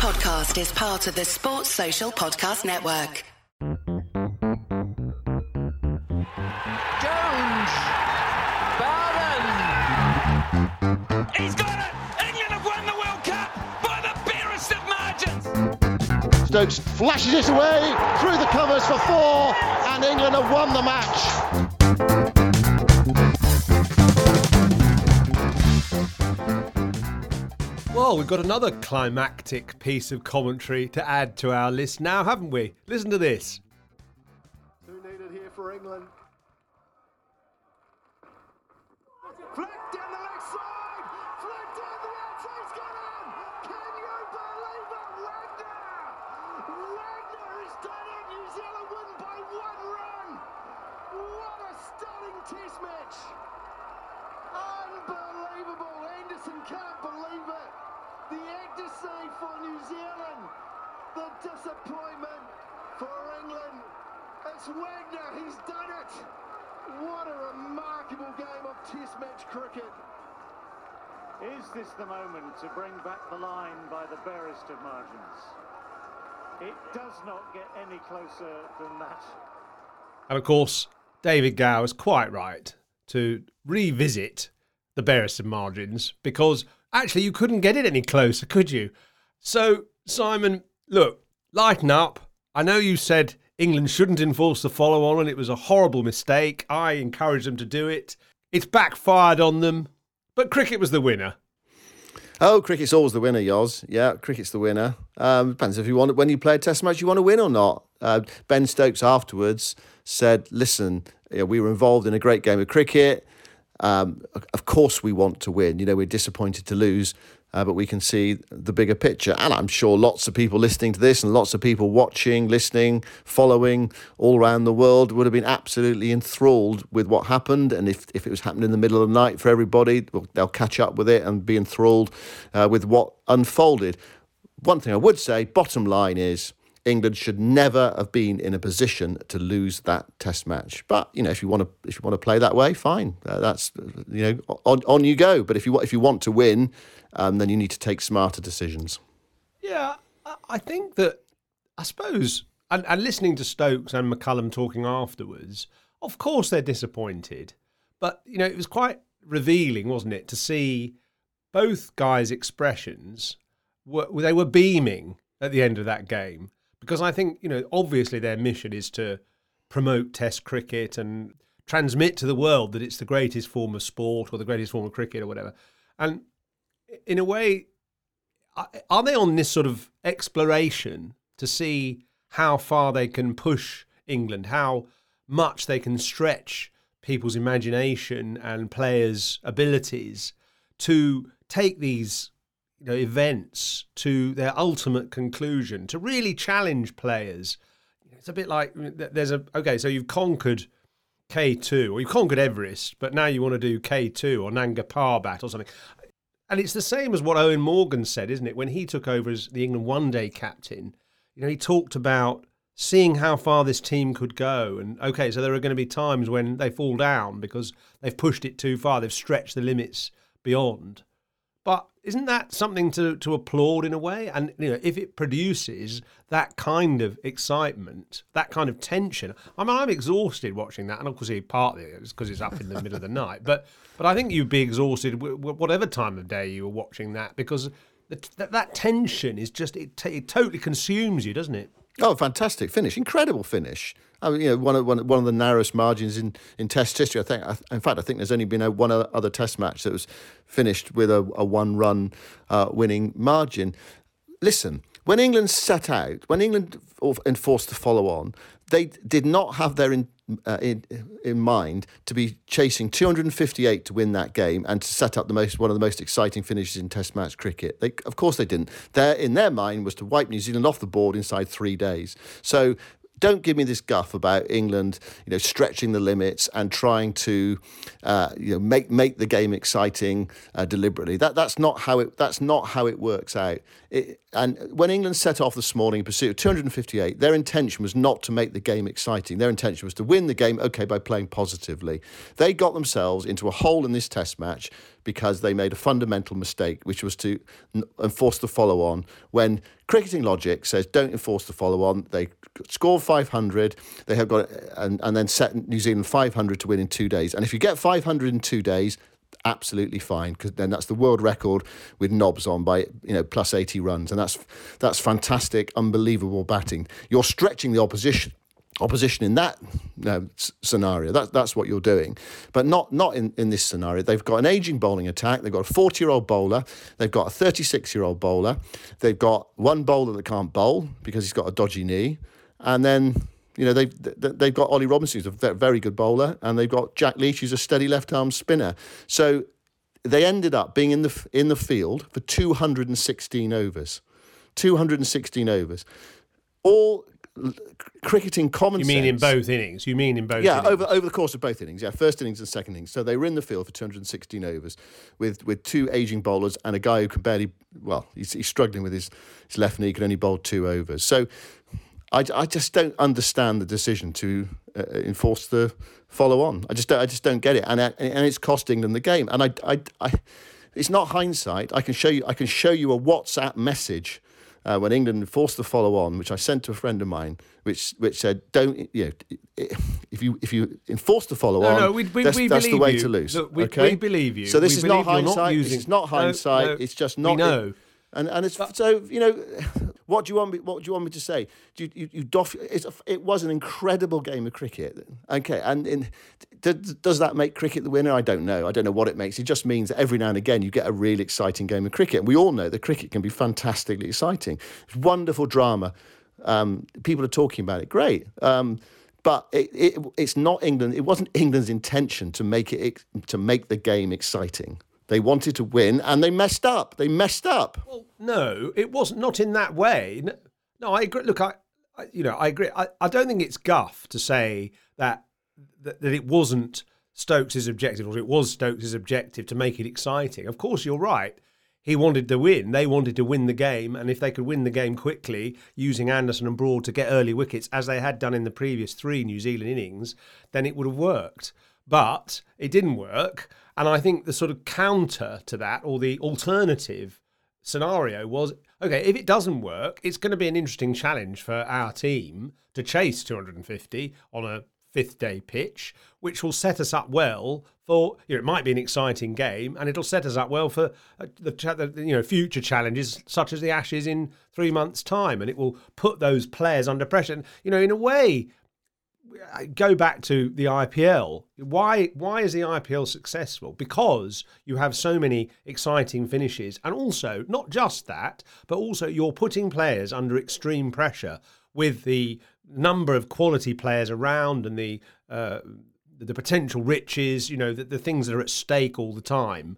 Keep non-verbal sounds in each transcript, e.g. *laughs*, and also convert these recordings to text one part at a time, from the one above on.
podcast is part of the Sports Social Podcast Network. Jones. Bowden. He's got it. England have won the World Cup by the barest of margins. Stokes flashes it away through the covers for four, and England have won the match. Well, we've got another climactic piece of commentary to add to our list now, haven't we? Listen to this. Two needed here for England. Down the left side. Down the got him. Can you believe it? Wagner. Wagner has done it. New Zealand by one run. What a stunning test match. Unbelievable. Anderson can't believe it. The actor save for New Zealand. The disappointment for England. It's Wagner. He's done it. What a remarkable game of Test match cricket. Is this the moment to bring back the line by the barest of margins? It does not get any closer than that. And of course, David Gow is quite right to revisit the barest of margins because actually you couldn't get it any closer, could you? So, Simon, look, lighten up. I know you said England shouldn't enforce the follow on and it was a horrible mistake. I encouraged them to do it. It's backfired on them, but cricket was the winner. Oh, cricket's always the winner, Yoz. Yeah, cricket's the winner. Um, depends if you want when you play a test match, you want to win or not. Uh, ben Stokes afterwards said, "Listen, we were involved in a great game of cricket. Um, of course, we want to win. You know, we're disappointed to lose, uh, but we can see the bigger picture. And I'm sure lots of people listening to this and lots of people watching, listening, following all around the world would have been absolutely enthralled with what happened. And if, if it was happening in the middle of the night for everybody, they'll catch up with it and be enthralled uh, with what unfolded. One thing I would say, bottom line is, England should never have been in a position to lose that Test match. But you know, if you want to, if you want to play that way, fine. Uh, that's you know, on on you go. But if you if you want to win, um, then you need to take smarter decisions. Yeah, I- I think that I suppose, and, and listening to Stokes and McCullum talking afterwards, of course they're disappointed, but you know it was quite revealing, wasn't it, to see both guys' expressions. Were, they were beaming at the end of that game because I think you know obviously their mission is to promote Test cricket and transmit to the world that it's the greatest form of sport or the greatest form of cricket or whatever, and in a way are- they on this sort of exploration to see how far they can push England, how much they can stretch people's imagination and players' abilities to take these you know, events to their ultimate conclusion, to really challenge players? It's a bit like there's a okay, so you've conquered K2 or you've conquered Everest, but now you want to do K2 or Nanga Parbat or something. And it's the same as what Eoin Morgan said, isn't it? When he took over as the England one day captain, you know, he talked about seeing how far this team could go. And okay, so there are going to be times when they fall down because they've pushed it too far, they've stretched the limits beyond. Isn't that something to, to applaud in a way? And you know, if it produces that kind of excitement, that kind of tension, I mean, I'm exhausted watching that, and of course, partly it's because it's up in the middle of the night. But but I think you'd be exhausted whatever time of day you were watching that because that that tension is just it, t- it totally consumes you, doesn't it? Oh, fantastic finish! Incredible finish. I mean, you know, one of one, one of the narrowest margins in, in Test history. I think. I, in fact, I think there's only been a, one other Test match that was finished with a, a one run uh, winning margin. Listen, when England set out, when England enforced the follow on, they did not have their in, uh, in in mind to be chasing 258 to win that game and to set up the most one of the most exciting finishes in Test match cricket. They, of course, they didn't. Their in their mind was to wipe New Zealand off the board inside three days. So don't give me this guff about England, you know, stretching the limits and trying to, uh, you know, make make the game exciting uh, deliberately. That that's not how it that's not how it works out. It, and when England set off this morning in pursuit of 258, their intention was not to make the game exciting. Their intention was to win the game, okay, by playing positively. They got themselves into a hole in this Test match because they made a fundamental mistake, which was to enforce the follow on. When cricketing logic says don't enforce the follow on, they score 500, they have got and, and then set New Zealand 500 to win in two days. And if you get 500 in two days, absolutely fine because then that's the world record with knobs on by you know plus 80 runs and that's that's fantastic unbelievable batting you're stretching the opposition opposition in that scenario. That, that's what you're doing, but not not in, in this scenario. They've got an aging bowling attack. They've got a 40 year old bowler. They've got a 36 year old bowler. They've got one bowler that can't bowl because he's got a dodgy knee, and then. You know they've they've got Ollie Robinson, who's a very good bowler, and they've got Jack Leach, who's a steady left arm spinner. So they ended up being in the in the field for 216 overs, 216 overs, all cricketing common You mean sense. in both innings? You mean in both? Yeah, innings? over over the course of both innings. Yeah, first innings and second innings. So they were in the field for 216 overs, with with two aging bowlers and a guy who can barely. Well, he's, he's struggling with his his left knee. Can only bowl two overs. So. I, I just don't understand the decision to uh, enforce the follow on. I just don't, I just don't get it, and uh, and it's costing them the game. And I, I, I, it's not hindsight. I can show you I can show you a WhatsApp message uh, when England enforced the follow on, which I sent to a friend of mine, which which said, "Don't you know, if you if you enforce the follow on, No, no, we- we- that's, we that's the way you. to lose." Look, we- okay? we believe you. So this We is not you're not hindsight. using- This is not hindsight. no, it's just we not. know. And and it's so you know, what do you want me? What do you want me to say? Do you, you, you doff? It's a, it was an incredible game of cricket. Okay, and in, d- does that make cricket the winner? I don't know. I don't know what it makes. It just means that every now and again you get a really exciting game of cricket. And we all know that cricket can be fantastically exciting. It's wonderful drama. Um, people are talking about it. Great. Um, but it, it, it's not England. It wasn't England's intention to make it to make the game exciting. They wanted to win, and they messed up. They messed up. Well, no, it wasn't. Not in that way. No, I agree. Look, I, I you know, I agree. I, I don't think it's guff to say that, that that it wasn't Stokes' objective, or it was Stokes' objective to make it exciting. Of course, you're right. He wanted to win. They wanted to win the game, and if they could win the game quickly using Anderson and Broad to get early wickets, as they had done in the previous three New Zealand innings, then it would have worked. But it didn't work. And I think the sort of counter to that, or the alternative scenario, was okay, if it doesn't work, it's going to be an interesting challenge for our team to chase 250 on a fifth day pitch, which will set us up well for, you know, it might be an exciting game and it'll set us up well for uh, the, you know, future challenges such as the Ashes in three months' time. And it will put those players under pressure. And, you know, in a way, go back to the IPL. Why why is the IPL successful? Because you have so many exciting finishes, and also not just that, but also you're putting players under extreme pressure with the number of quality players around and the uh, the potential riches. You know the, the things that are at stake all the time.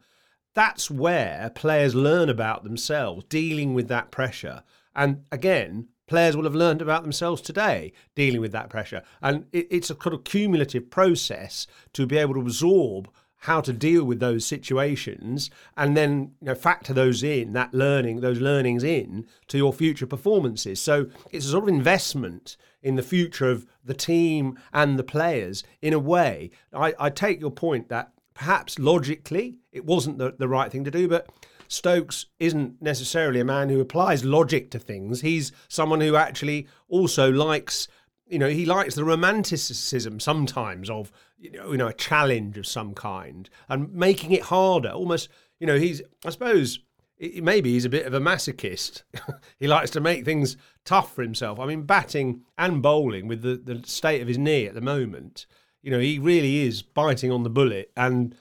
That's where players learn about themselves, dealing with that pressure. And again, players will have learned about themselves today dealing with that pressure. And it, it's a kind of cumulative process to be able to absorb how to deal with those situations and then you know, factor those in, that learning, those learnings in to your future performances. So it's a sort of investment in the future of the team and the players in a way. I, I take your point that perhaps logically it wasn't the, the right thing to do, but Stokes isn't necessarily a man who applies logic to things. He's someone who actually also likes, you know, he likes the romanticism sometimes of, you know, you know, a challenge of some kind and making it harder. Almost, you know, he's, I suppose, maybe he's a bit of a masochist. *laughs* he likes to make things tough for himself. I mean, batting and bowling with the, the state of his knee at the moment, you know, he really is biting on the bullet and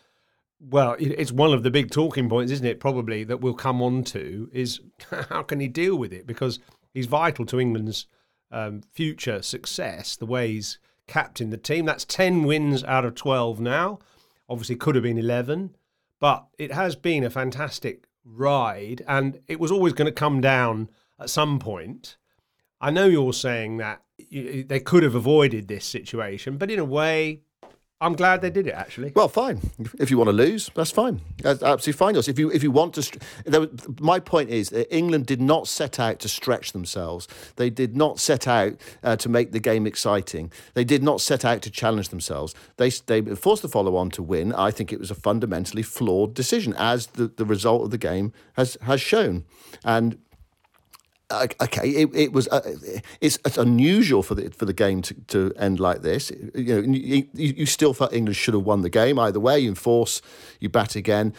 well, it's one of the big talking points, isn't it? Probably that we'll come on to is *laughs* how can he deal with it because he's vital to England's um, future success. The way he's captained the team, that's ten wins out of twelve now. Obviously, could have been eleven, but it has been a fantastic ride, and it was always going to come down at some point. I know you're saying that they could have avoided this situation, but in a way, I'm glad they did it actually. Well, fine. If you want to lose, that's fine. That's absolutely fine. If you if you want to, my point is that England did not set out to stretch themselves. They did not set out uh, to make the game exciting. They did not set out to challenge themselves. They they forced the follow on to win. I think it was a fundamentally flawed decision, as the, the result of the game has has shown. And okay, it, it was uh, it's, it's unusual for the for the game to, to end like this. You know, you, you still felt England should have won the game either way. You enforce, you bat again.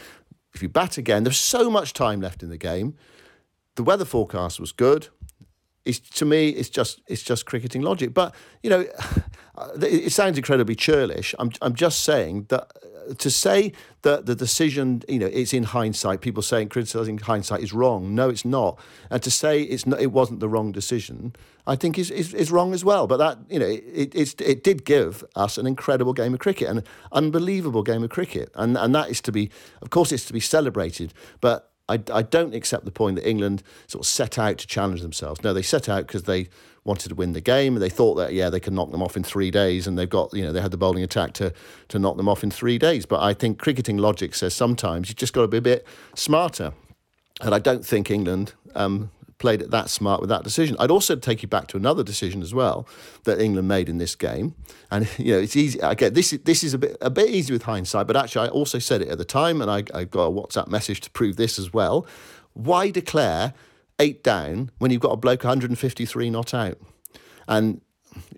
If you bat again, there's so much time left in the game. The weather forecast was good. It's, to me, it's just it's just cricketing logic. But you know, *sighs* it, sounds incredibly churlish. I'm I'm just saying that to say that the decision, you know, it's in hindsight. People saying criticizing hindsight is wrong. No, it's not. And to say it's not, it wasn't the wrong decision, I think is is, is wrong as well. But that you know, it it's, it did give us an incredible game of cricket, an unbelievable game of cricket, and and that is to be, of course, it's to be celebrated. But I, I don't accept the point that England sort of set out to challenge themselves. No, they set out because they wanted to win the game they thought that yeah they could knock them off in three days and they've got you know they had the bowling attack to to knock them off in three days. But I think cricketing logic says sometimes you've just got to be a bit smarter, and I don't think England. Um, Played it that smart with that decision. I'd also take you back to another decision as well that England made in this game, and *laughs* you know it's easy. I get this. Is, this is a bit a bit easy with hindsight, but actually I also said it at the time, and I, I got a WhatsApp message to prove this as well. Why declare eight down when you've got a bloke 153 not out? And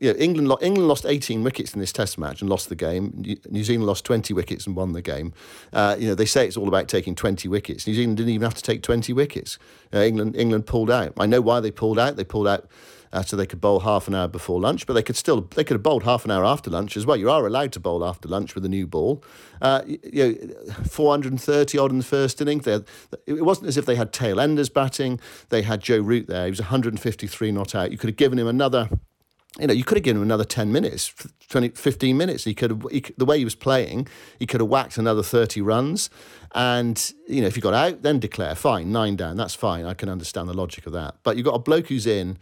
you know, England England lost 18 wickets in this Test match and lost the game. New- Zealand lost 20 wickets and won the game. Uh, you know, they say it's all about taking 20 wickets. New Zealand didn't even have to take 20 wickets. Uh, England England pulled out. I know why they pulled out. They pulled out. Uh, so they could bowl half an hour before lunch, but they could still they could have bowled half an hour after lunch as well. You are allowed to bowl after lunch with a new ball. Uh, you, know, 430 odd in the first inning. They had, it wasn't as if they had tail enders batting. They had Joe Root there. He was 153 not out. You could have given him another you know, you could have given him another 10 minutes, 20, 15 minutes. He could have, he, the way he was playing, he could have whacked another 30 runs. And, you know, if you got out, then declare, fine, nine down, that's fine. I can understand the logic of that. But you've got a bloke who's in.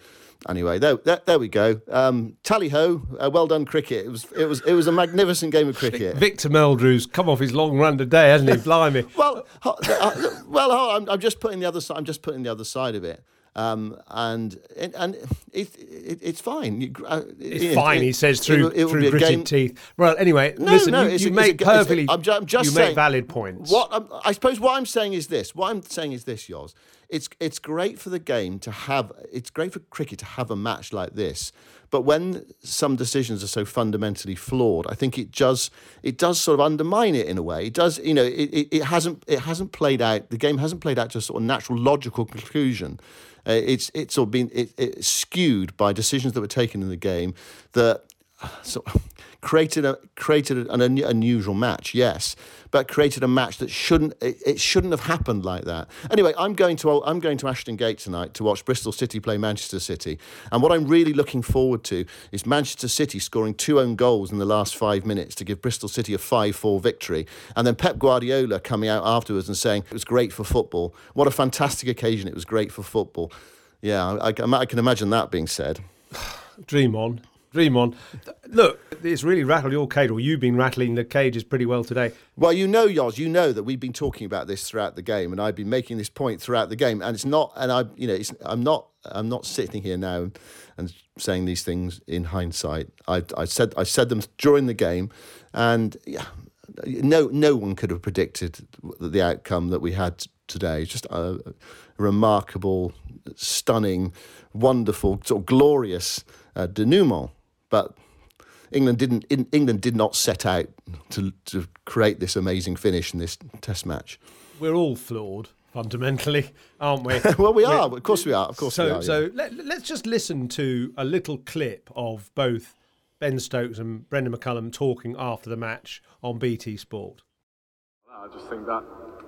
Anyway, there, there, there we go. Um, tally ho! Uh, well done, cricket. It was, it was, it was a magnificent game of cricket. *laughs* Victor Meldrew's come off his long run today, hasn't he? *laughs* Blimey. Well, uh, well, I'm, I'm just putting the other side. I'm just putting the other side of it, um, and and, and it, it, it's fine. You, uh, It's you know, fine, it- he says it through it will through gritted teeth. Well, anyway, No, listen, no, you, you a- make a- perfectly. I'm ju- I'm just you saying- make valid points. What I'm, I suppose what I'm saying is this. What I'm saying is this, Yoz. It's it's great for the game to have. It's great for cricket to have a match like this. But when some decisions are so fundamentally flawed, I think it does it does sort of undermine it in a way. It does, you know, it, it, it hasn't it hasn't played out. The game hasn't played out to a sort of natural logical conclusion. Uh, it's it's sort of been it, it's skewed by decisions that were taken in the game that so *laughs* created a created an un- unusual match, yes, but created a match that shouldn't it, it shouldn't have happened like that. Anyway, I'm going to I'm going to Ashton Gate tonight to watch Bristol City play Manchester City, and what I'm really looking forward to is Manchester City scoring two own goals in the last five minutes to give Bristol City a five-four victory, and then Pep Guardiola coming out afterwards and saying it was great for football. What a fantastic occasion! It was great for football. Yeah, I, I, I can imagine that being said. *sighs* Dream on. Dream on. Look, it's really rattled your cage, or you've been rattling the cages pretty well today. Well, you know, Yoz, you know that we've been talking about this throughout the game, and I've been making this point throughout the game, and it's not, and I, you know, it's, I'm not, I'm not sitting here now and saying these things in hindsight. I, I said, I said them during the game, and yeah, no, no one could have predicted the outcome that we had today. Just a, a remarkable, stunning, wonderful, sort of glorious uh, denouement, but. England didn't. In, England did not set out to to create this amazing finish in this Test match. We're all flawed fundamentally, aren't we? *laughs* Well, we We're- Of course, we are. Of course, so, we are. yeah. so let, let's just listen to a little clip of both Ben Stokes and Brendon McCullum talking after the match on BT Sport. I just think that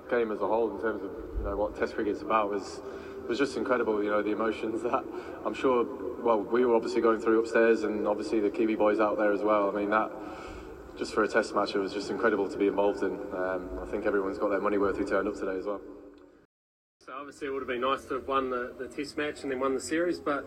game as a whole, in terms of you know what Test cricket's about, was was just incredible. You know the emotions that I'm sure. Well, we were obviously going through upstairs, and obviously the Kiwi boys out there as well. I mean that. Just for a test match, it was just incredible to be involved in. Um, I think everyone's got their money worth who turned up today as well. So obviously it would have been nice to have won the, the Test match and then won the series, but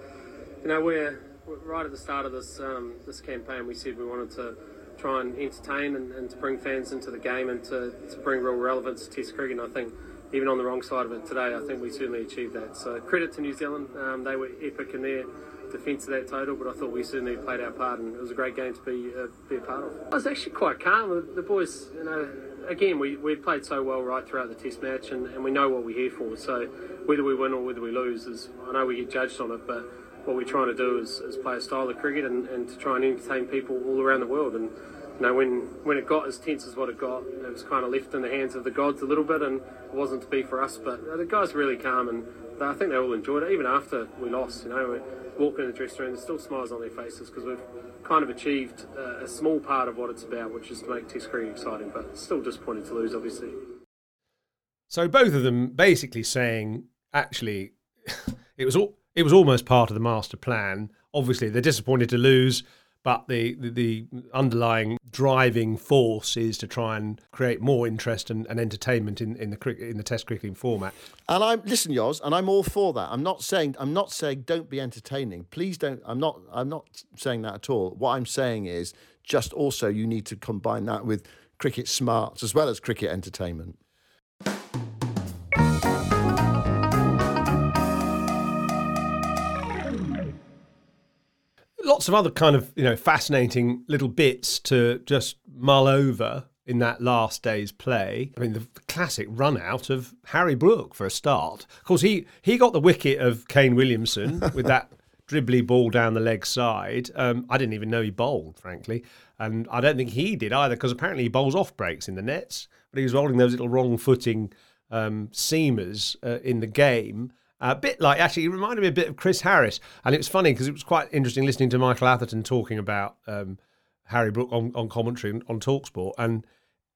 you know we're, we're right at the start of this um, this campaign. We said we wanted to try and entertain and, and to bring fans into the game and to, to bring real relevance to Test cricket. And I think even on the wrong side of it today, I think we certainly achieved that. So credit to New Zealand. Um, they were epic in their defence of that total, but I thought we certainly played our part, and it was a great game to be uh, be a part of. I was actually quite calm. The, boys, you know, again, we we played so well right throughout the Test match, and, and we know what we're here for. So whether we win or whether we lose is, I know we get judged on it, but what we're trying to do is, is play a style of cricket and, and to try and entertain people all around the world. And you know, when when it got as tense as what it got, it was kind of left in the hands of the gods a little bit, and it wasn't to be for us. But the guys were really calm, and I think they all enjoyed it, even after we lost. You know, we walk in the dressing room, there's still smiles on their faces because we've kind of achieved uh, a small part of what it's about, which is to make Test cricket exciting. But still disappointed to lose, obviously. So both of them basically saying, actually, *laughs* it was all, it was almost part of the master plan. Obviously, they're disappointed to lose, but the, the, the underlying driving force is to try and create more interest and, and entertainment in, in the cricket in the Test cricketing format. And I'm listen, Yoz, and I'm all for that. I'm not saying I'm not saying don't be entertaining. Please don't. I'm not. I'm not saying that at all. What I'm saying is just also you need to combine that with cricket smarts as well as cricket entertainment. Lots of other kind of you know fascinating little bits to just mull over in that last day's play. I mean, the classic run out of Harry Brook for a start. Of course, he he got the wicket of Kane Williamson *laughs* with that dribbly ball down the leg side. Um, I didn't even know he bowled, frankly, and I don't think he did either because apparently he bowls off breaks in the nets, but he was rolling those little wrong footing um, seamers uh, in the game. A bit like, actually, it reminded me a bit of Chris Harris. And it was funny because it was quite interesting listening to Michael Atherton talking about um, Harry Brook on, on commentary on, Talksport. And,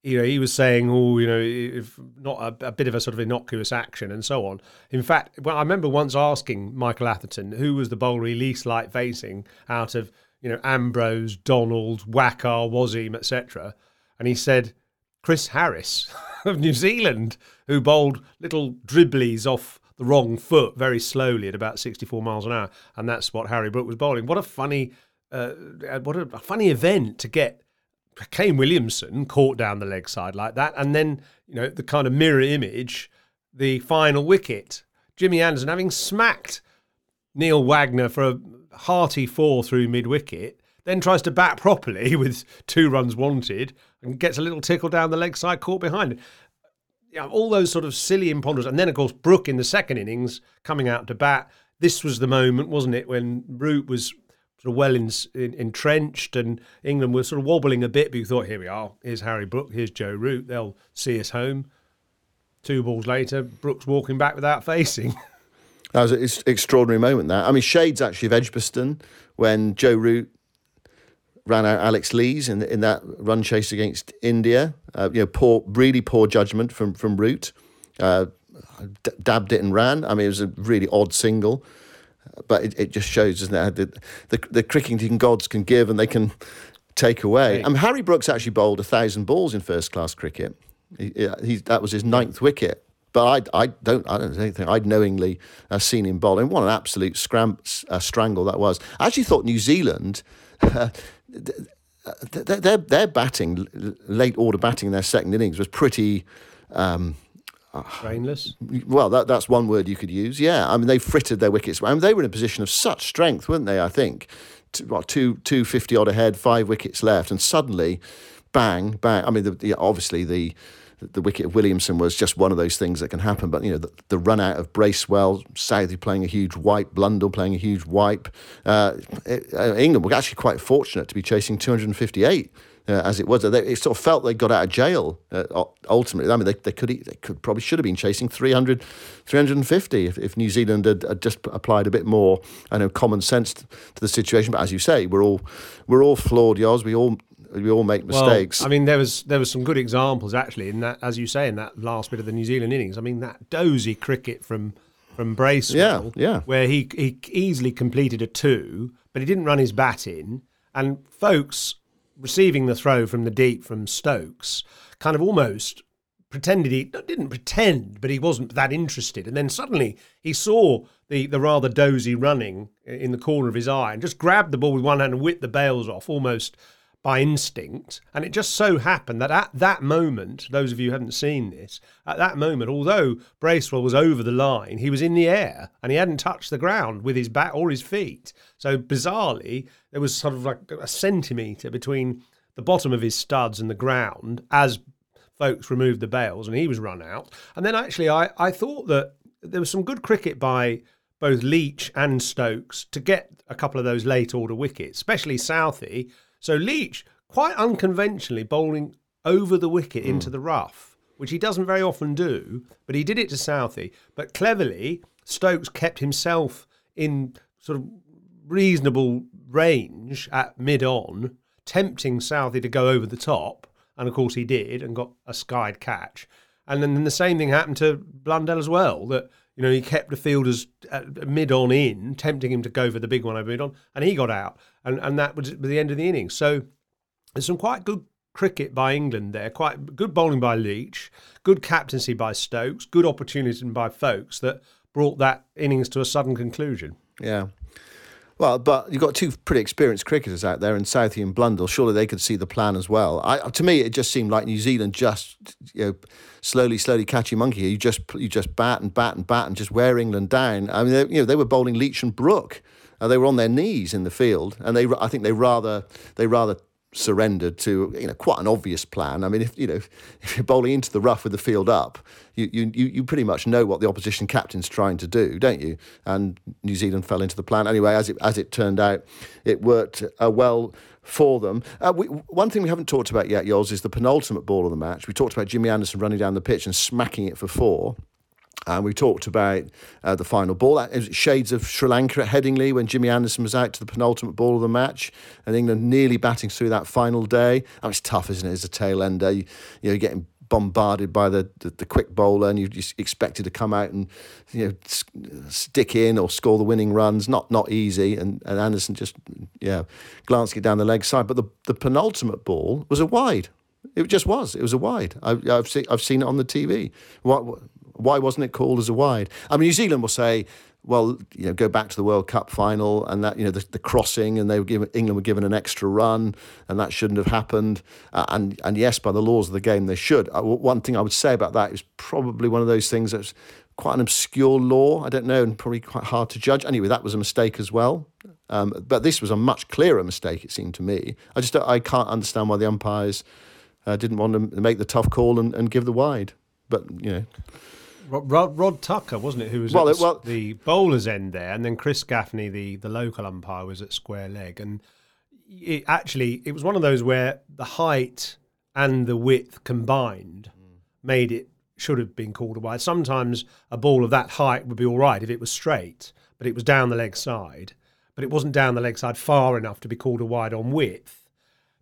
you know, he was saying, oh, you know, if not a, a, bit of a sort of innocuous action and so on. In fact, well, I remember once asking Michael Atherton who was the bowler he least liked facing out of, you know, Ambrose, Donald, Waqar, Wasim, etc. And he said, Chris Harris *laughs* of New Zealand, who bowled little dribblies off the wrong foot very slowly at about 64 miles an hour, and that's what Harry Brook was bowling. What a funny, uh, what a funny event to get Kane Williamson caught down the leg side like that, and then you know the kind of mirror image, the final wicket, Jimmy Anderson having smacked Neil Wagner for a hearty four through mid wicket. Then tries to bat properly *laughs* with two runs wanted and gets a little tickle down the leg side, caught behind it yeah, all those sort of silly imponderables. And then, of course, Brook in the second innings coming out to bat. This was the moment, wasn't it, when Root was sort of well in, in, entrenched and England was sort of wobbling a bit. But you thought, here we are. Here's Harry Brook. Here's Joe Root. They'll see us home. Two balls later, Brook's walking back without *laughs* facing. That was an extraordinary moment. That I mean, shades actually of Edgbaston when Joe Root ran out Alex Lees in in that run chase against India. Uh, you know, poor, really poor judgment from from Root. Uh, d- dabbed it and ran. I mean, it was a really odd single, but it, it just shows, doesn't it? The, the the cricketing gods can give and they can take away. Right. I mean, Harry Brooks actually bowled a thousand balls in first class cricket. He, he, that was his ninth wicket. But I, I don't, I don't think I'd knowingly uh, seen him bowl. And what an absolute scram, uh, strangle that was. I actually thought New Zealand, uh, *laughs* their, their, batting, late order batting in their second innings was pretty. Um, Brainless. well, that, that's one word you could use. Yeah, I mean they frittered their wickets. I mean they were in a position of such strength, weren't they? I think, two, what, two two fifty odd ahead, five wickets left, and suddenly, bang, bang. I mean, the, the, obviously the the wicket of Williamson was just one of those things that can happen. But you know, the, the run out of Bracewell, Southey playing a huge wipe, Blundell playing a huge wipe. Uh, it, uh, England were actually quite fortunate to be chasing 258. Uh, as it was, they, it sort of felt they got out of jail. Uh, ultimately, I mean, they, they could they could probably should have been chasing 300, 350 if, if New Zealand had, had just applied a bit more, I know, common sense to the situation. But as you say, we're all we're all flawed, Yoz. We all we all make mistakes. Well, I mean, there was there was some good examples actually in that, as you say, in that last bit of the New Zealand innings. I mean, that dozy cricket from from Bracewell, Yeah, yeah. where he he easily completed a two, but he didn't run his bat in, and Foakes receiving the throw from the deep from Stokes kind of almost pretended he didn't pretend, but he wasn't that interested. And then suddenly he saw the the rather dozy running in the corner of his eye and just grabbed the ball with one hand and whipped the bails off almost by instinct. And it just so happened that at that moment, those of you who haven't seen this, at that moment, although Bracewell was over the line, he was in the air and he hadn't touched the ground with his back or his feet. So bizarrely, there was sort of like a centimetre between the bottom of his studs and the ground as Foakes removed the bails and he was run out. And then actually, I, I thought that there was some good cricket by both Leach and Stokes to get a couple of those late order wickets, especially Southey. So Leach, quite unconventionally, bowling over the wicket into hmm. the rough, which he doesn't very often do, but he did it to Southey. But cleverly, Stokes kept himself in sort of reasonable range at mid on, tempting Southey to go over the top. And of course, he did and got a skied catch. And then the same thing happened to Blundell as well. That you know he kept the fielders uh, mid on in, tempting him to go for the big one over mid on, and he got out. And and that was the end of the innings. So there's some quite good cricket by England there. Quite good bowling by Leach, good captaincy by Stokes, good opportunity by Foakes that brought that innings to a sudden conclusion. Yeah. Well, but you've got two pretty experienced cricketers out there in Southey and Blundell. Surely they could see the plan as well. I, to me, it just seemed like New Zealand just, you know, slowly, slowly catchy monkey. You just you just bat and bat and bat and just wear England down. I mean, they, you know, they were bowling Leach and Brook. Uh, they were on their knees in the field, and they I think they rather they rather surrendered to you know quite an obvious plan. I mean, if you know if you're bowling into the rough with the field up, you you you pretty much know what the opposition captain's trying to do, don't you? And New Zealand fell into the plan anyway. As it as it turned out, it worked uh, well for them. Uh, we, one thing we haven't talked about yet, Yoz, is the penultimate ball of the match. We talked about Jimmy Anderson running down the pitch and smacking it for four. And we talked about uh, the final ball. Shades of Sri Lanka at Headingley when Jimmy Anderson was out to the penultimate ball of the match, and England nearly batting through that final day. Mean, it's tough, isn't it? As a tail ender, you, you know, you're getting bombarded by the, the, the quick bowler, and you just expected to come out and you know s- stick in or score the winning runs. Not not easy. And, and Anderson just yeah glanced it down the leg side. But the the penultimate ball was a wide. It just was. It was a wide. I, I've seen I've seen it on the TV. What, What, why wasn't it called as a wide? I mean, New Zealand will say, well, you know, go back to the World Cup final and that, you know, the, the crossing and they were given, England were given an extra run and that shouldn't have happened. Uh, and, and yes, by the laws of the game, they should. Uh, one thing I would say about that is probably one of those things that's quite an obscure law. I don't know, and probably quite hard to judge. Anyway, that was a mistake as well. Um, but this was a much clearer mistake, it seemed to me. I just I can't understand why the umpires uh, didn't want to make the tough call and, and give the wide. But, you know. Rod, Rod, Tucker, wasn't it, who was Well, at it- well- the bowler's end there, and then Chris Gaffaney, the, the local umpire, was at square leg, and it actually it was one of those where the height and the width combined made it should have been called a wide. Sometimes a ball of that height would be all right if it was straight, but it was down the leg side, but it wasn't down the leg side far enough to be called a wide on width.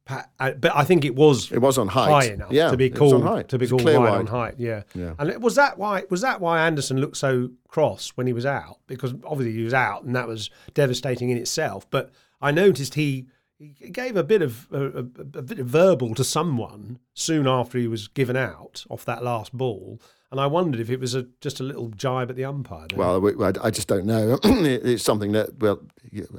Uh, But I think it was It was on height. high enough Yeah, to be it was on called height. to be It was a called wide, wide. on height. Yeah. Yeah. And was that why was that why Anderson looked so cross when he was out? Because obviously he was out, and that was devastating in itself. But I noticed he. He gave a bit of a, a, a bit of verbal to someone soon after he was given out off that last ball, and I wondered if it was a, just a little jibe at the umpire. Then. Well, we- I I just don't know. *clears throat* It- it's something that well,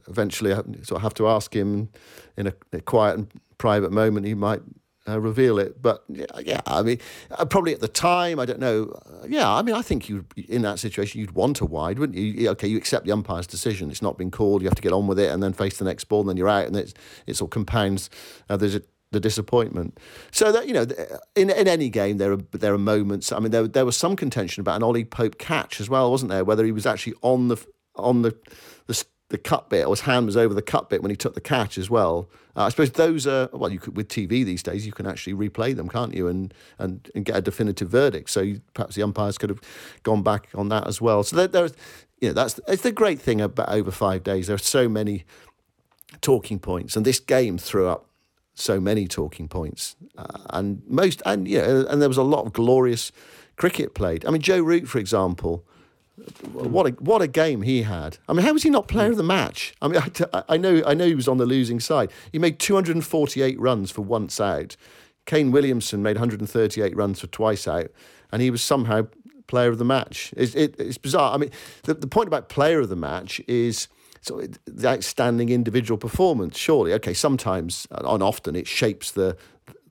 eventually I sort of have to ask him in a, a quiet and private moment. He might uh, reveal it, but yeah, I mean, uh, probably at the time, I don't know. Uh, yeah, I mean, I think you in that situation you'd want a wide, wouldn't you? Okay, you accept the umpire's decision. It's not been called. You have to get on with it, and then face the next ball, and then you're out, and it's it sort of compounds. Uh, there's a, the disappointment. So that you know, in in any game there are there are moments. I mean, there there was some contention about an Ollie Pope catch as well, wasn't there? Whether he was actually on the on the the, cut bit or his hand was over the cut bit when he took the catch as well. Uh, I suppose those are well, you could with TV these days you can actually replay them, can't you, and and, and get a definitive verdict. So you, perhaps the umpires could have gone back on that as well. So there, there's you know that's it's the great thing about over five days. There are so many talking points, and this game threw up so many talking points, uh, and most and yeah, and there was a lot of glorious cricket played. I mean, Joe Root, for example, what a what a game he had. I mean, how was he not player of the match? I mean, *laughs* I, I know I know he was on the losing side. He made 248 runs for once out. Kane Williamson made 138 runs for twice out, and he was somehow player of the match. It's, it, it's bizarre. I mean, the, the point about player of the match is of the outstanding individual performance. Surely, okay, sometimes uh, and often it shapes the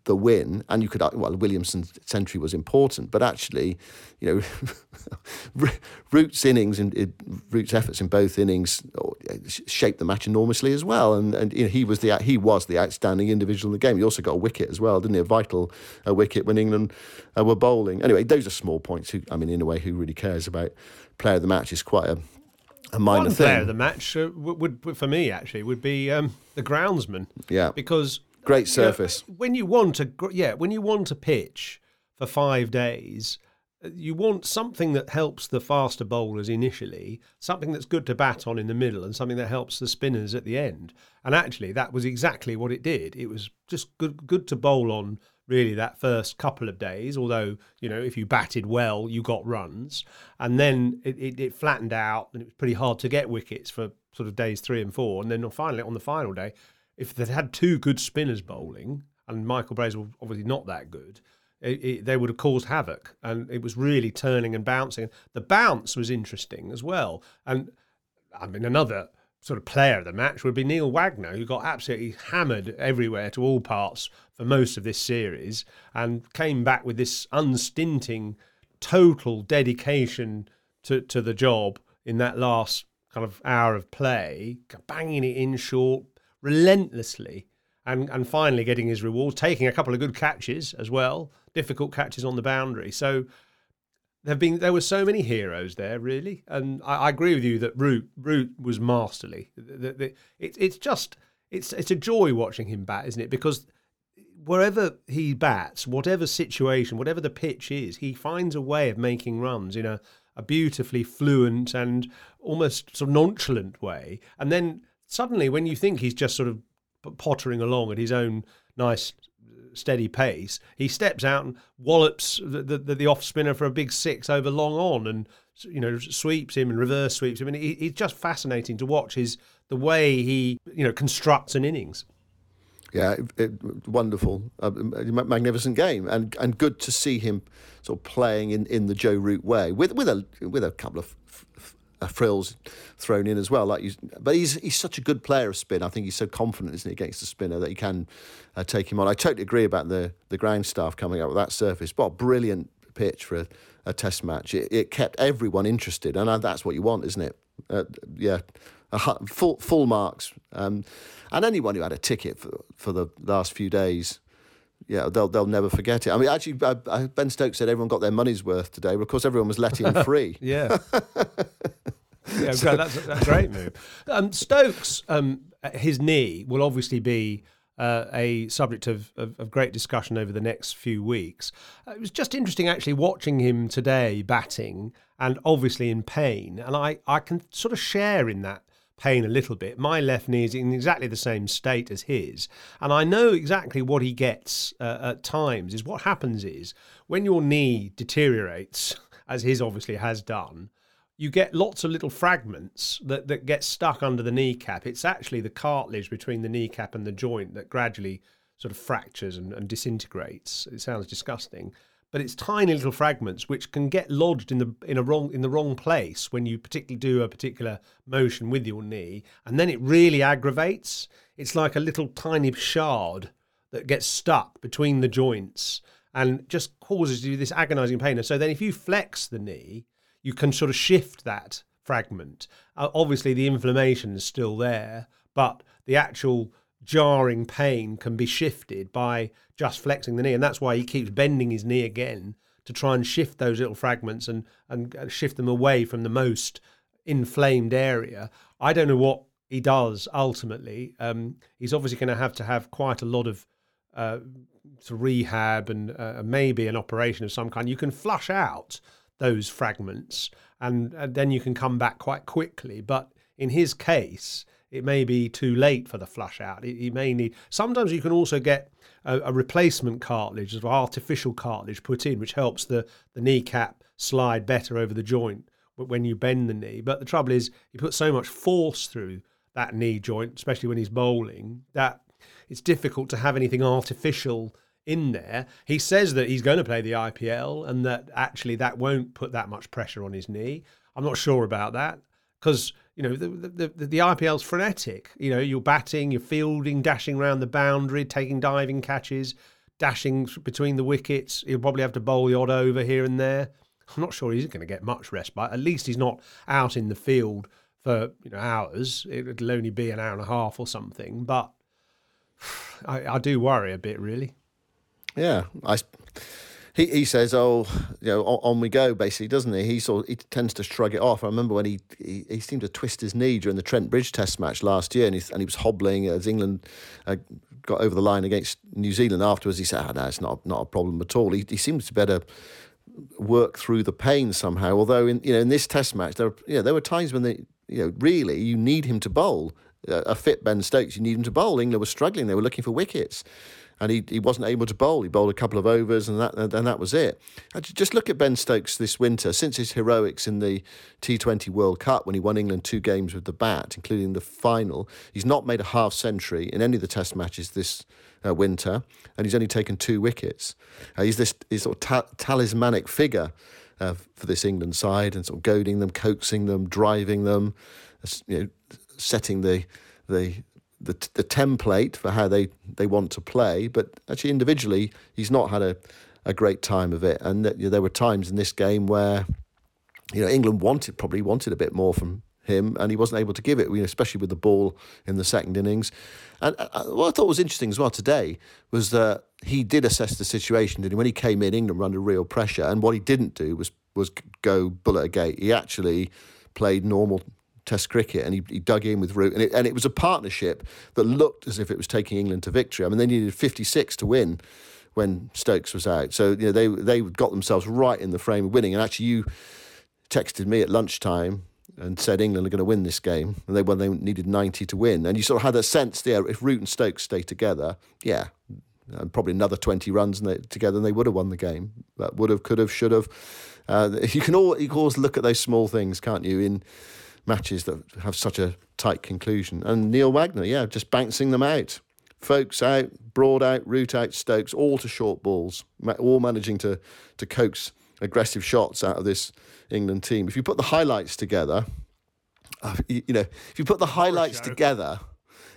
the win, and you could well Williamson's century was important, but actually, you know, *laughs* Root's innings and Root's efforts in both innings oh, shaped the match enormously as well, and and you know, he was the he was the outstanding individual in the game. He also got a wicket as well, didn't he? A vital a wicket when England uh, were bowling. Anyway, those are small points. Who I mean, in a way, who really cares about player of the match is quite a a minor One thing. player of the match uh, would, would, for me actually, would be um, the groundsman. Yeah, because great surface. You know, when you want to, yeah, when you want to pitch for five days, uh, you want something that helps the faster bowlers initially, something that's good to bat on in the middle, and something that helps the spinners at the end. And actually, that was exactly what it did. It was just good, good to bowl on really that first couple of days. Although you know, if you batted well, you got runs, and then it, it, it flattened out, and it was pretty hard to get wickets for sort of days three and four. And then finally, on the final day, if they'd had two good spinners bowling, and Michael Bracewell obviously not that good, it, it, they would have caused havoc. And it was really turning and bouncing. The bounce was interesting as well. And I mean, another sort of player of the match would be Neil Wagner, who got absolutely hammered everywhere to all parts for most of this series and came back with this unstinting, total dedication to, to the job in that last kind of hour of play, banging it in short, relentlessly and, and finally getting his reward, taking a couple of good catches as well, difficult catches on the boundary. So there been there were so many heroes there, really, and I, I agree with you that Root Root was masterly. The, the, it, it's just it's it's a joy watching him bat, isn't it? Because wherever he bats, whatever situation, whatever the pitch is, he finds a way of making runs in a, a beautifully fluent and almost sort of nonchalant way, and then suddenly when you think he's just sort of pottering along at his own nice steady pace, he steps out and wallops the, the, the off spinner for a big six over long on and you know sweeps him and reverse sweeps him and he, just fascinating to watch his the way he you know constructs an innings. Yeah, it, it, wonderful, uh, magnificent game, and and good to see him sort of playing in, in the Joe Root way with with a with a couple of uh, frills thrown in as well. Like, you, but he's he's such a good player of spin. I think he's so confident, isn't he, against the spinner that he can uh, take him on. I totally agree about the the ground staff coming up with that surface. What a brilliant pitch for a, a test match. It, it, kept everyone interested, and uh, that's what you want, isn't it? Uh, yeah, full full marks. Um, and anyone who had a ticket for for the last few days yeah, they'll they'll never forget it. I mean, actually, uh, Ben Stokes said everyone got their money's worth today. But of course, everyone was let in *laughs* free. yeah. *laughs* yeah, *laughs* so, that's, that's, a great *laughs* move. Um, Stokes, um, his knee will obviously be uh, a subject of, of, of, great discussion over the next few weeks. Uh, it was just interesting actually watching him today batting and obviously in pain. And I, I can sort of share in that pain a little bit. My left knee is in exactly the same state as his. And I know exactly what he gets uh, at times is what happens is when your knee deteriorates, *laughs* as his obviously has done, you get lots of little fragments that, that get stuck under the kneecap. It's actually the cartilage between the kneecap and the joint that gradually sort of fractures and, and disintegrates. It sounds disgusting but it's tiny little fragments which can get lodged in the in a wrong in the wrong place when you particularly do a particular motion with your knee, and then it really aggravates. It's like a little tiny shard that gets stuck between the joints and just causes you this agonizing pain. And so then, if you flex the knee, you can sort of shift that fragment. Uh, obviously, the inflammation is still there, but the actual jarring pain can be shifted by just flexing the knee. And that's why he keeps bending his knee again to try and shift those little fragments and, and shift them away from the most inflamed area. I don't know what he does ultimately. Um, he's obviously going to have to have quite a lot of uh, rehab and uh, maybe an operation of some kind. You can flush out those fragments and, and then you can come back quite quickly. But in his case, it may be too late for the flush out. He may need. Sometimes you can also get a, a replacement cartilage, an artificial cartilage put in, which helps the the kneecap slide better over the joint when you bend the knee. But the trouble is, he put so much force through that knee joint, especially when he's bowling, that it's difficult to have anything artificial in there. He says that he's going to play the IPL and that actually that won't put that much pressure on his knee. I'm not sure about that because you know, the, the, the, the IPL's frenetic. You know, you're batting, you're fielding, dashing around the boundary, taking diving catches, dashing between the wickets. He'll probably have to bowl the odd over here and there. I'm not sure he's going to get much respite. At least he's not out in the field for you know hours. It'll only be an hour and a half or something. But *sighs* I, I do worry a bit, really. Yeah, I. He, he says, "Oh, you know, on, on we go." Basically, doesn't he? He sort he tends to shrug it off. I remember when he, he, he seemed to twist his knee during the Trent Bridge Test match last year, and he and he was hobbling as England uh, got over the line against New Zealand. Afterwards, he said, "Oh no, it's not not a problem at all." He he seems to better work through the pain somehow. Although in you know in this Test match, there you know, there were times when they you know really you need him to bowl. Uh, a fit Ben Stokes, you need him to bowl. England was struggling; they were looking for wickets and he, he wasn't able to bowl. He bowled a couple of overs, and that and that was it. Just look at Ben Stokes this winter. Since his heroics in the T20 World Cup, when he won England two games with the bat, including the final, he's not made a half century in any of the Test matches this uh, winter, and he's only taken two wickets. Uh, he's this he's sort of ta- talismanic figure uh, for this England side, and sort of goading them, coaxing them, driving them, you know, setting the the the the template for how they, they want to play. But actually, individually, he's not had a, a great time of it. And you know, there were times in this game where you know England wanted probably wanted a bit more from him, and he wasn't able to give it. You know, especially with the ball in the second innings. And uh, what I thought was interesting as well today was that he did assess the situation. Did he? When he came in, England were under real pressure, and what he didn't do was was go bullet a gate. He actually played normal Test cricket, and he, he dug in with Root, and it, and it was a partnership that looked as if it was taking England to victory. I mean, they needed 56 to win when Stokes was out, so you know they they got themselves right in the frame of winning. And actually, you texted me at lunchtime and said England are going to win this game, and they when they needed 90 to win, and you sort of had a sense there if Root and Stokes stay together, yeah. And probably another 20 runs and they, together, and they would have won the game. That would have, could have, should have. Uh, you can all you can always look at those small things, can't you? In matches that have such a tight conclusion. And Neil Wagner, yeah, just bouncing them out. Foakes out, Broad out, Root out, Stokes, all to short balls, all managing to, to coax aggressive shots out of this England team. If you put the highlights together, uh, you, you, know, if you put the highlights together,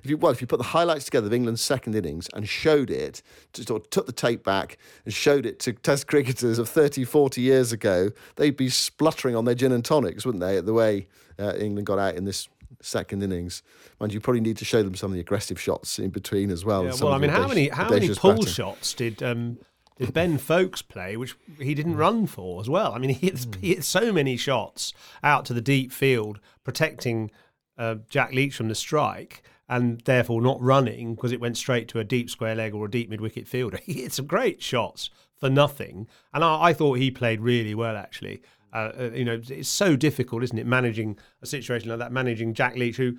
if you well, if you put the highlights together of England's second innings and showed it, to, sort of took the tape back and showed it to Test cricketers of 30, 40 years ago, they'd be spluttering on their gin and tonics, wouldn't they? At the way uh, England got out in this second innings. Mind you, probably need to show them some of the aggressive shots in between as well. Yeah, well, I mean, how many how many pull batting. shots did um, did Ben Foakes play, which he didn't run for as well? I mean, he hit, he hit so many shots out to the deep field, protecting uh, Jack Leach from the strike and therefore not running because it went straight to a deep square leg or a deep mid wicket fielder. *laughs* He hit some great shots for nothing, and I, I thought he played really well actually. Uh, uh, you know, it's so difficult, isn't it, managing a situation like that, managing Jack Leach, who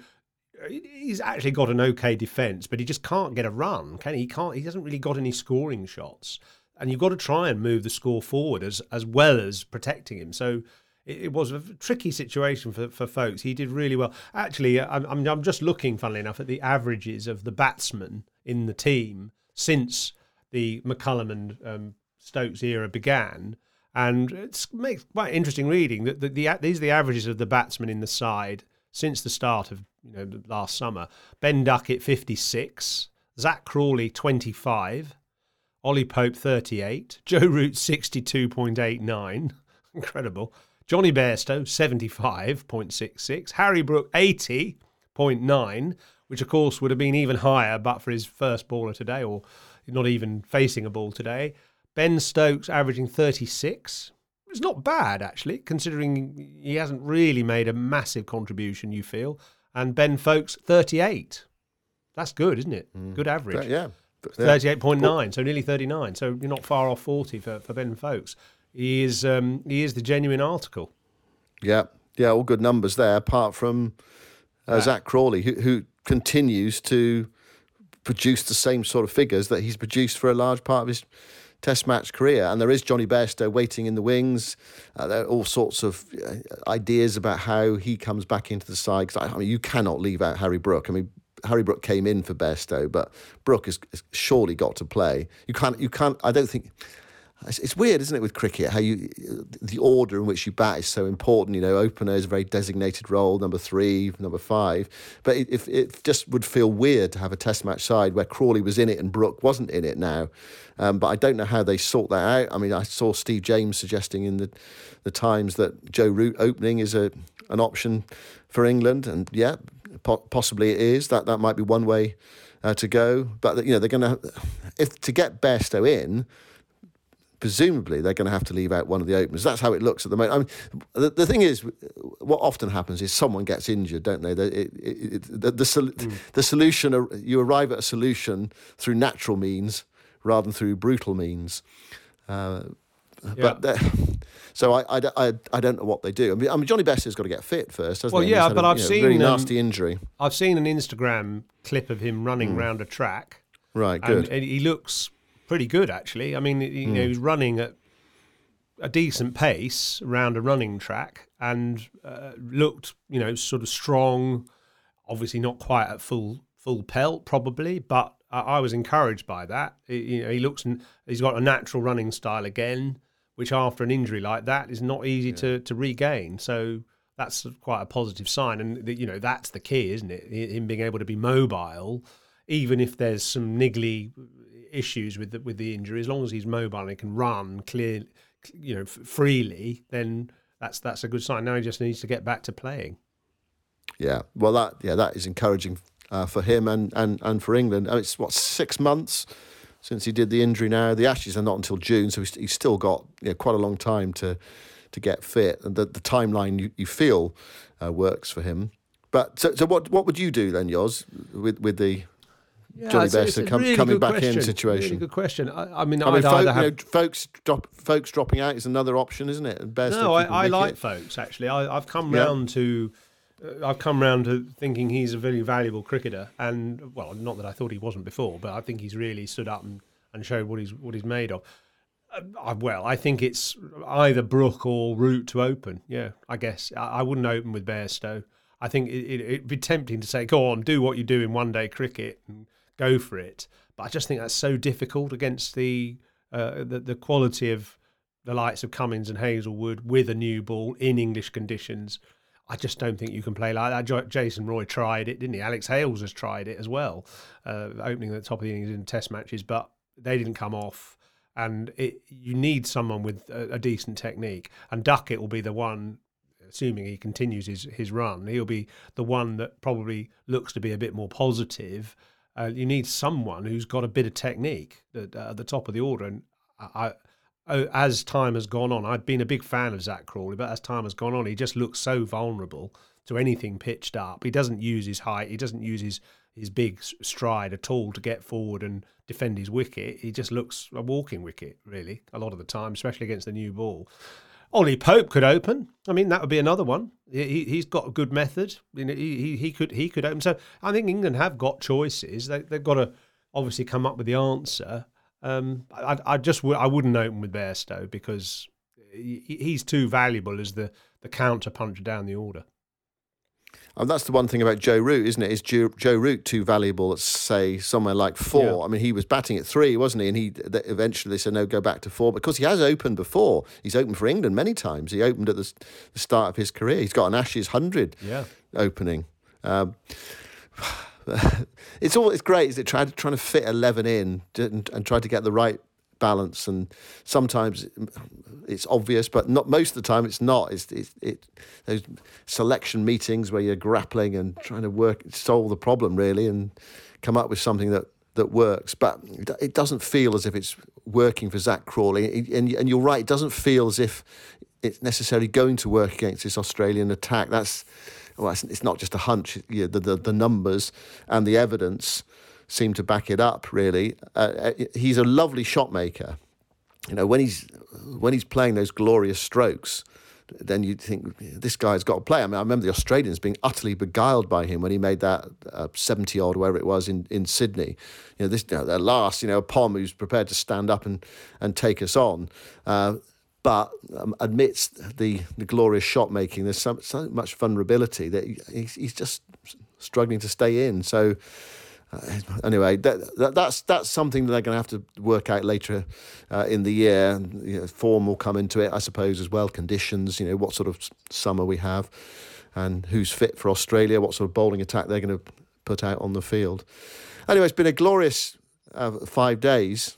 uh, he's actually got an okay defence, but he just can't get a run, can he? He can't. He hasn't really got any scoring shots, and you've got to try and move the score forward as as well as protecting him. So it, it was a tricky situation for, for Foakes. He did really well. Actually, uh, I'm, I'm, just looking, funnily enough, at the averages of the batsmen in the team since the McCullum and um, Stokes era began. And it makes quite interesting reading that the, the, these are the averages of the batsmen in the side since the start of you know last summer. Ben Duckett 56, Zak Crawley 25, Ollie Pope 38, Joe Root 62.89, *laughs* incredible. Jonny Bairstow, 75.66. Harry Brook, 80.9, which of course would have been even higher but for his first baller today, or not even facing a ball today. Ben Stokes averaging 36. It's not bad, actually, considering he hasn't really made a massive contribution, you feel. And Ben Foakes, 38. That's good, isn't it? Mm. Good average. Yeah. 38.9, so nearly 39. So you're not far off 40 for, for Ben Foakes he is um, he is the genuine article. Yeah, yeah, all good numbers there. Apart from uh, Zak Crawley, who who continues to produce the same sort of figures that he's produced for a large part of his Test match career. And there is Jonny Bairstow waiting in the wings. Uh, there are all sorts of uh, ideas about how he comes back into the side. Because I, I mean, you cannot leave out Harry Brook. I mean, Harry Brook came in for Bairstow, but Brook has, has, surely got to play. You can't. You can't. I don't think. It's, weird, isn't it, with cricket? How you the order in which you bat is so important. You know, opener is a very designated role, number three, number five. But it, if it just would feel weird to have a Test match side where Crawley was in it and Brook wasn't in it now. Um, but I don't know how they sort that out. I mean, I saw Steve James suggesting in the the Times that Joe Root opening is a an option for England, and yeah, po- possibly it is. That that might be one way uh, to go. But you know, they're going to if to get Bairstow in presumably they're going to have to leave out one of the openers. That's how it looks at the moment. I mean, the, the thing is, what often happens is someone gets injured, don't they? The, it, it, the, the, sol- mm. the solution, you arrive at a solution through natural means rather than through brutal means. Uh, yeah. But *laughs* so I, I, I, I, don't know what they do. I mean, I mean Jonny Bairstow's got to get fit first, hasn't well, he? yeah, but a, I've you know, seen really um, nasty injury. I've seen an Instagram clip of him running mm. round a track. Right, good. And, and he looks pretty good actually. I mean, you know, mm. he's running at a decent pace around a running track and uh, looked, you know, sort of strong. Obviously, not quite at full full pelt, probably, but I, I was encouraged by that. He, you know, he looks, he's got a natural running style again, which after an injury like that is not easy yeah. to to regain. So that's quite a positive sign, and you know that's the key, isn't it? Him being able to be mobile, even if there's some niggly issues with the, with the injury, as long as he's mobile and can run clear, you know, f- freely, then that's that's a good sign. Now he just needs to get back to playing. Yeah, well, that yeah, that is encouraging uh, for him and, and, and for England. It's what six months since he did the injury. Now the Ashes are not until June, so he's, he's still got you know, quite a long time to to get fit. And the, the timeline you, you feel uh, works for him. But so, so what what would you do then, Yoz, with with the yeah, Bairstow come, really coming back question. in situation. Really good question. I, I mean, I mean, folk, have... you know, Foakes drop, Foakes dropping out is another option, isn't it? And no, I, I like Foakes actually. I, have come yeah. round to. Uh, I've come round to thinking he's a very valuable cricketer, and well, not that I thought he wasn't before, but I think he's really stood up and, and showed what he's what he's made of. Uh, I, well, I think it's either Brook or Root to open. Yeah, I guess I, I wouldn't open with Bairstow. I think it, would it, be tempting to say, "Go on, do what you do in one day cricket." And, go for it. But I just think that's so difficult against the uh, the, the quality of the likes of Cummins and Hazlewood with a new ball in English conditions. I just don't think you can play like that. Jason Roy tried it, didn't he? Alex Hales has tried it as well, uh, opening at the top of the innings in Test matches, but they didn't come off. And it, you need someone with a, a decent technique. And Duckett will be the one assuming he continues his, his run, he'll be the one that probably looks to be a bit more positive uh, you need someone who's got a bit of technique at, uh, at the top of the order. And I, I, as time has gone on, I've been a big fan of Zak Crawley, but as time has gone on, he just looks so vulnerable to anything pitched up. He doesn't use his height, he doesn't use his his big stride at all to get forward and defend his wicket. He just looks a walking wicket, really, a lot of the time, especially against the new ball. Ollie Pope could open. I mean, that would be another one. He, he's got a good method. You know, he, he could he could open. So I think England have got choices. They, they've got to obviously come up with the answer. Um, I, I just w- I wouldn't open with Bairstow because he, he's too valuable as the the counter puncher down the order. And that's the one thing about Joe Root, isn't it? Is Joe, Joe Root too valuable at say somewhere like four? Yeah. I mean, he was batting at three, wasn't he? And he eventually they said no, go back to four because he has opened before. He's opened for England many times. He opened at the, the start of his career. He's got an Ashes hundred yeah. opening. Um, *sighs* it's all it's great is it trying trying to fit eleven in and, and try to get the right balance and sometimes it's obvious but not most of the time it's not. It's, it's it those selection meetings where you're grappling and trying to work solve the problem really and come up with something that that works. But it doesn't feel as if it's working for Zak Crawley. And and you're right it doesn't feel as if it's necessarily going to work against this Australian attack. That's well, it's, not just a hunch. the, the, the numbers and the evidence seem to back it up. Really, uh, uh, he's a lovely shot maker. You know, when he's when he's playing those glorious strokes, then you think this guy's got to play. I mean, I remember the Australians being utterly beguiled by him when he made that uh, seventy odd, wherever it was in, in Sydney. You know, this you know, at last, you know, a Pom who's prepared to stand up and and take us on. Uh, but um, amidst the, the glorious shot making, there's so, so much vulnerability that he, he's, he's just struggling to stay in. So anyway, that, that, that's that's something that they're going to have to work out later uh, in the year. You know, form will come into it, I suppose, as well. Conditions, you know, what sort of summer we have, and who's fit for Australia, what sort of bowling attack they're going to put out on the field. Anyway, it's been a glorious uh, five days.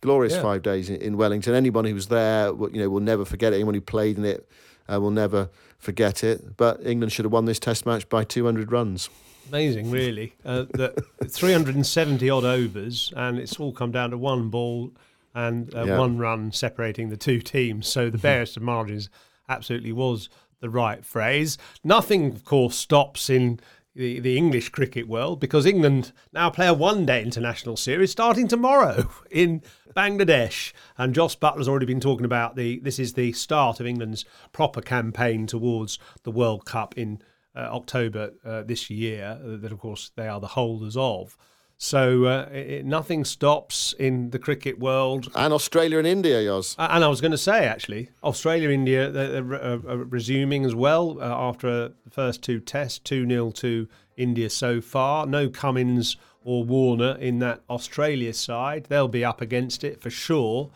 Glorious Yeah. five days in, in Wellington. Anyone who was there, will- you know, will never forget it. Anyone who played in it uh, will never forget it. But England should have won this Test match by 200 runs. Amazing, really. Uh, that 370 odd overs, and it's all come down to one ball and uh, Yeah. one run separating the two teams. So the *laughs* barest of margins absolutely was the right phrase. Nothing, of course, stops in the, the English cricket world because England now play a one day international series starting tomorrow *laughs* in Bangladesh. And Joss Buttler's already been talking about the this is the start of England's proper campaign towards the World Cup in October uh, this year, uh, that of course they are the holders of. So uh, it, nothing stops in the cricket world. And Australia and India. A- And I was going to say, actually, Australia, India, they're, they're uh, uh, resuming as well uh, after uh, the first two tests, 2 0 to India so far. No Cummins or Warner in that Australia side. They'll be up against it for sure.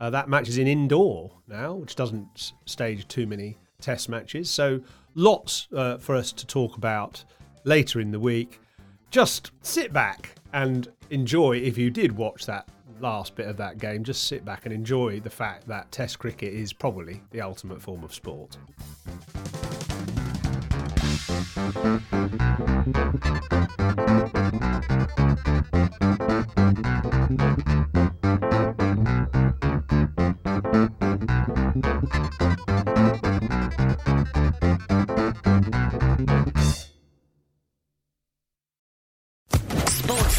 Uh, that match is in Indore now, which doesn't stage too many test matches. So lots uh, for us to talk about later in the week. Just sit back and enjoy, if you did watch that last bit of that game, just sit back and enjoy the fact that Test cricket is probably the ultimate form of sport.